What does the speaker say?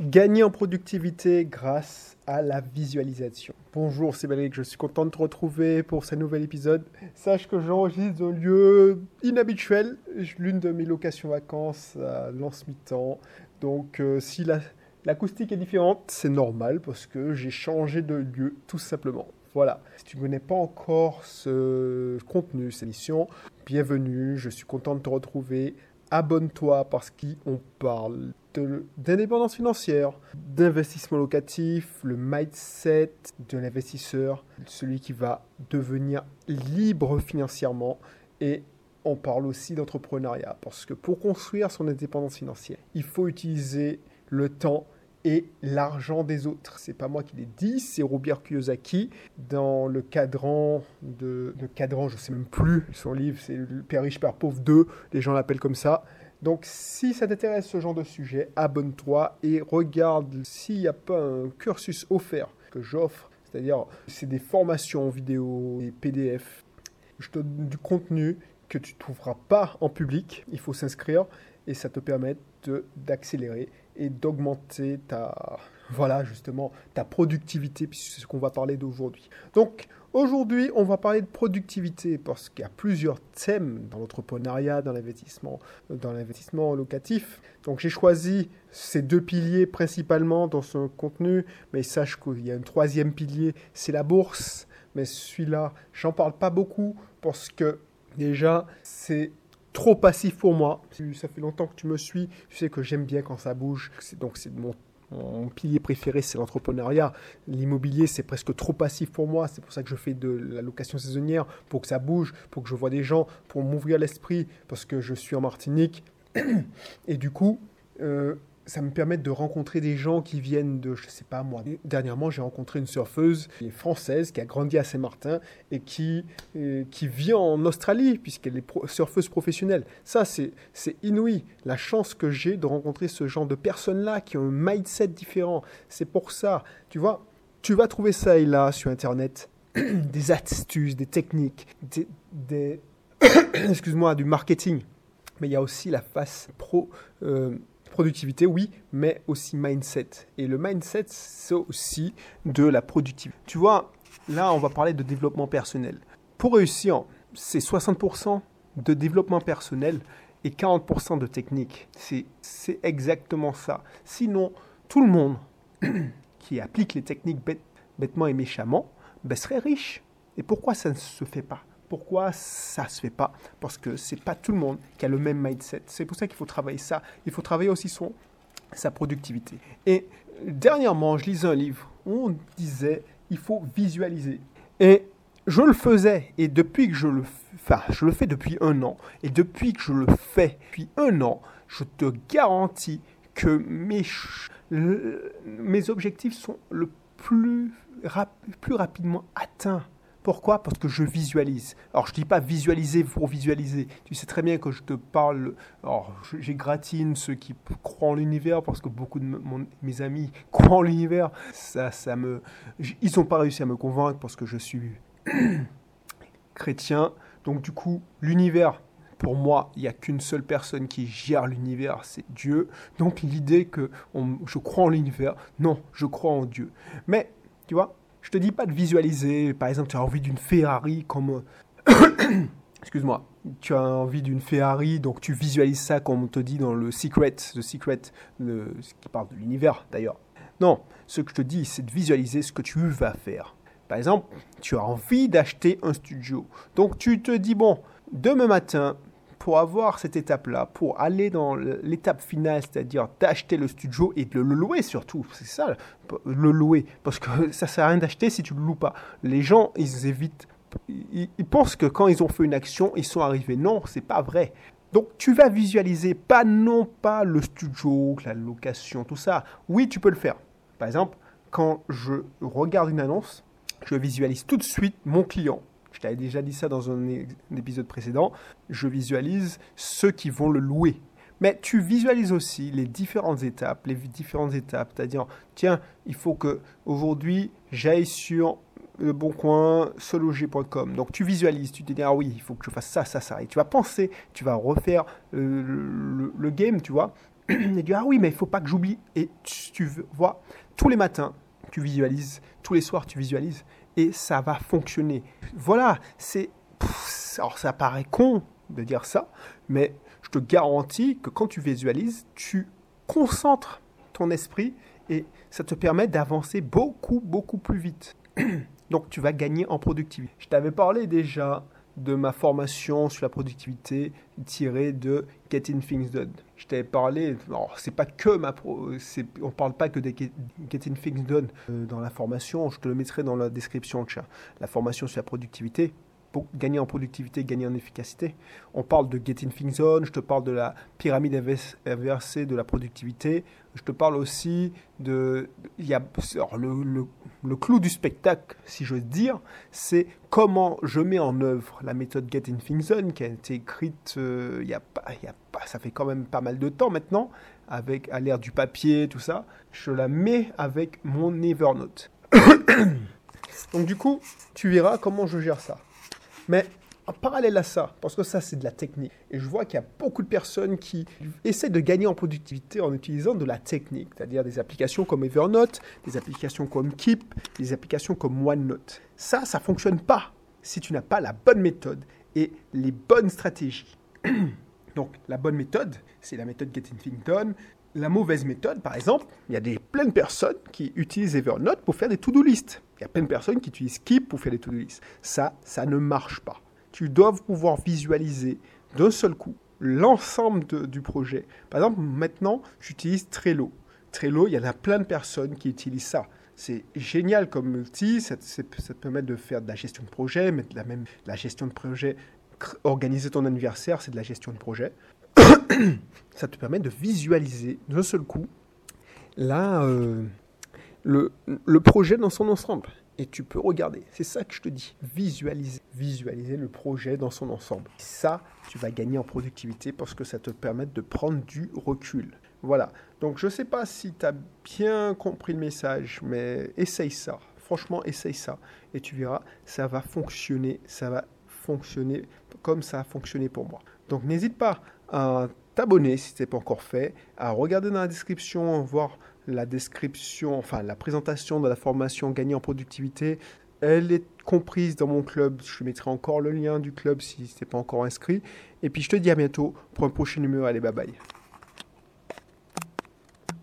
Gagner en productivité grâce à la visualisation. Bonjour, c'est Valérie, je suis content de te retrouver pour ce nouvel épisode. Sache que j'enregistre un lieu inhabituel, l'une de mes locations vacances à lance mi-temps. Donc euh, si l'acoustique est différente, c'est normal parce que j'ai changé de lieu tout simplement. Voilà. Si tu ne connais pas encore ce contenu, cette émission, bienvenue. Je suis content de te retrouver. Abonne-toi parce qu'on parle d'indépendance financière, d'investissement locatif, le mindset de l'investisseur, celui qui va devenir libre financièrement et on parle aussi d'entrepreneuriat parce que pour construire son indépendance financière, il faut utiliser le temps et l'argent des autres. C'est pas moi qui l'ai dit, c'est Robert Kiyosaki dans le cadran de, de cadran, je sais même plus son livre, c'est le Père riche, Père pauvre 2, les gens l'appellent comme ça. Donc si ça t'intéresse ce genre de sujet, abonne-toi et regarde s'il n'y a pas un cursus offert que j'offre. C'est-à-dire, c'est des formations vidéo, des PDF. Je te donne du contenu que tu ne trouveras pas en public. Il faut s'inscrire et ça te permet d'accélérer et d'augmenter ta, voilà, justement, ta productivité, puisque c'est ce qu'on va parler d'aujourd'hui. Donc, aujourd'hui, on va parler de productivité parce qu'il y a plusieurs thèmes dans l'entrepreneuriat, dans l'investissement, dans l'investissement locatif. Donc, j'ai choisi ces deux piliers principalement dans ce contenu, mais sache qu'il y a un troisième pilier, c'est la bourse. Mais celui-là, j'en parle pas beaucoup parce que déjà, c'est trop passif pour moi. Ça fait longtemps que tu me suis, tu sais que j'aime bien quand ça bouge. Donc c'est mon, pilier préféré, c'est l'entrepreneuriat. L'immobilier, c'est presque trop passif pour moi. C'est pour ça que je fais de la location saisonnière, pour que ça bouge, pour que je vois des gens, pour m'ouvrir l'esprit, parce que je suis en Martinique. Et du coup, euh, ça me permet de rencontrer des gens qui viennent de, je sais pas moi. Dernièrement, j'ai rencontré une surfeuse qui est française, qui a grandi à Saint-Martin et qui, euh, qui vit en Australie, puisqu'elle est surfeuse professionnelle. Ça, c'est inouï. La chance que j'ai de rencontrer ce genre de personnes-là qui ont un mindset différent. C'est pour ça, tu vois, tu vas trouver ça et là sur Internet. des astuces, des techniques, des, des excuse-moi, du marketing. Mais il y a aussi la face pro. Euh, productivité, oui, mais aussi mindset. Et le mindset, c'est aussi de la productivité. Tu vois, là, on va parler de développement personnel. Pour réussir, c'est 60% de développement personnel et 40% de technique. C'est exactement ça. Sinon, tout le monde qui applique les techniques bêtement et méchamment ben, serait riche. Et pourquoi ça ne se fait pas? Pourquoi ça se fait pas Parce que c'est pas tout le monde qui a le même mindset. C'est pour ça qu'il faut travailler ça. Il faut travailler aussi son, sa productivité. Et dernièrement, je lisais un livre où on disait il faut visualiser. Et je le faisais et depuis que je le enfin, je le fais depuis un an et depuis que je le fais depuis un an, je te garantis que mes, mes objectifs sont le plus, plus rapidement atteints pourquoi? Parce que je visualise. Alors, je ne dis pas visualiser pour visualiser. Tu sais très bien que je te parle. Alors, j'égratine ceux qui croient en l'univers parce que beaucoup de mes amis croient en l'univers. Ça, ça me. Ils n'ont pas réussi à me convaincre parce que je suis chrétien. Donc, du coup, l'univers, pour moi, il n'y a qu'une seule personne qui gère l'univers, c'est Dieu. Donc l'idée que je crois en l'univers, non, je crois en Dieu. Mais, tu vois, je te dis pas de visualiser, par exemple, tu as envie d'une Ferrari comme... Excuse-moi, tu as envie d'une Ferrari, donc tu visualises ça comme on te dit dans le Secret, Secret, le, ce qui parle de l'univers d'ailleurs. Non, ce que je te dis, c'est de visualiser ce que tu vas faire. Par exemple, tu as envie d'acheter un studio. Donc tu te dis, bon, demain matin, pour avoir cette étape-là, pour aller dans l'étape finale, c'est-à-dire d'acheter le studio et de le louer surtout, c'est ça, le louer, parce que ça sert à rien d'acheter si tu le loues pas. Les gens, ils évitent, ils, pensent que quand ils ont fait une action, ils sont arrivés. Non, c'est pas vrai. Donc tu vas visualiser pas non pas le studio, la location, tout ça. Oui, tu peux le faire. Par exemple, quand je regarde une annonce, je visualise tout de suite mon client t'avais déjà dit ça dans un, épisode précédent, je visualise ceux qui vont le louer. Mais tu visualises aussi les différentes étapes, les différentes étapes, c'est-à-dire, tiens, il faut que aujourd'hui j'aille sur le bon coin, seloger.com. Donc tu visualises, tu te dis, ah oui, il faut que je fasse ça, ça, ça. Et tu vas penser, tu vas refaire le, le game, tu vois. et dit ah oui mais il faut pas que j'oublie et tu, tu vois tous les matins tu visualises tous les soirs tu visualises et ça va fonctionner. Voilà c'est alors ça paraît con de dire ça mais je te garantis que quand tu visualises tu concentres ton esprit et ça te permet d'avancer beaucoup beaucoup plus vite. Donc tu vas gagner en productivité. Je t'avais parlé déjà de ma formation sur la productivité tirée de Getting Things Done. Je t'avais parlé, alors c'est pas que ma pro, on parle pas que de Getting Things Done euh, dans la formation, je te le mettrai dans la description, la formation sur la productivité gagner en productivité, gagner en efficacité. On parle de Getting Things On, je te parle de la pyramide inversée de la productivité. Je te parle aussi de... Il y a, le, le, clou du spectacle, si j'ose dire, c'est comment je mets en œuvre la méthode Getting Things On qui a été écrite euh, il, y a pas, il y a pas, ça fait quand même pas mal de temps maintenant, avec à l'ère du papier, tout ça. Je la mets avec mon Evernote. Donc du coup, tu verras comment je gère ça. Mais en parallèle à ça, parce que ça c'est de la technique, et je vois qu'il y a beaucoup de personnes qui essaient de gagner en productivité en utilisant de la technique, c'est-à-dire des applications comme Evernote, des applications comme Keep, des applications comme OneNote. Ça, ça fonctionne pas si tu n'as pas la bonne méthode et les bonnes stratégies. Donc la bonne méthode, c'est la méthode Getting Things Done. La mauvaise méthode, par exemple, il y a des, plein de personnes qui utilisent Evernote pour faire des to-do list. Il y a plein de personnes qui utilisent Keep pour faire des to-do list. Ça, ça ne marche pas. Tu dois pouvoir visualiser d'un seul coup l'ensemble du projet. Par exemple, maintenant, j'utilise Trello. Trello, il y en a plein de personnes qui utilisent ça. C'est génial comme outil, ça, te permet de faire de la gestion de projet, mais de la même la gestion de projet, organiser ton anniversaire, c'est de la gestion de projet. ça te permet de visualiser d'un seul coup là, euh, le, le, projet dans son ensemble. Et tu peux regarder. C'est ça que je te dis. Visualiser. Visualiser le projet dans son ensemble. Ça, tu vas gagner en productivité parce que ça te permet de prendre du recul. Voilà. Donc je ne sais pas si tu as bien compris le message, mais essaye ça. Franchement, essaye ça. Et tu verras, ça va fonctionner. Ça va fonctionner comme ça a fonctionné pour moi. Donc n'hésite pas à t'abonner si ce n'est pas encore fait, à regarder dans la description, voir la description, enfin la présentation de la formation Gagner en productivité. Elle est comprise dans mon club. Je mettrai encore le lien du club si ce n'est pas encore inscrit. Et puis je te dis à bientôt pour un prochain numéro. Allez, bye bye.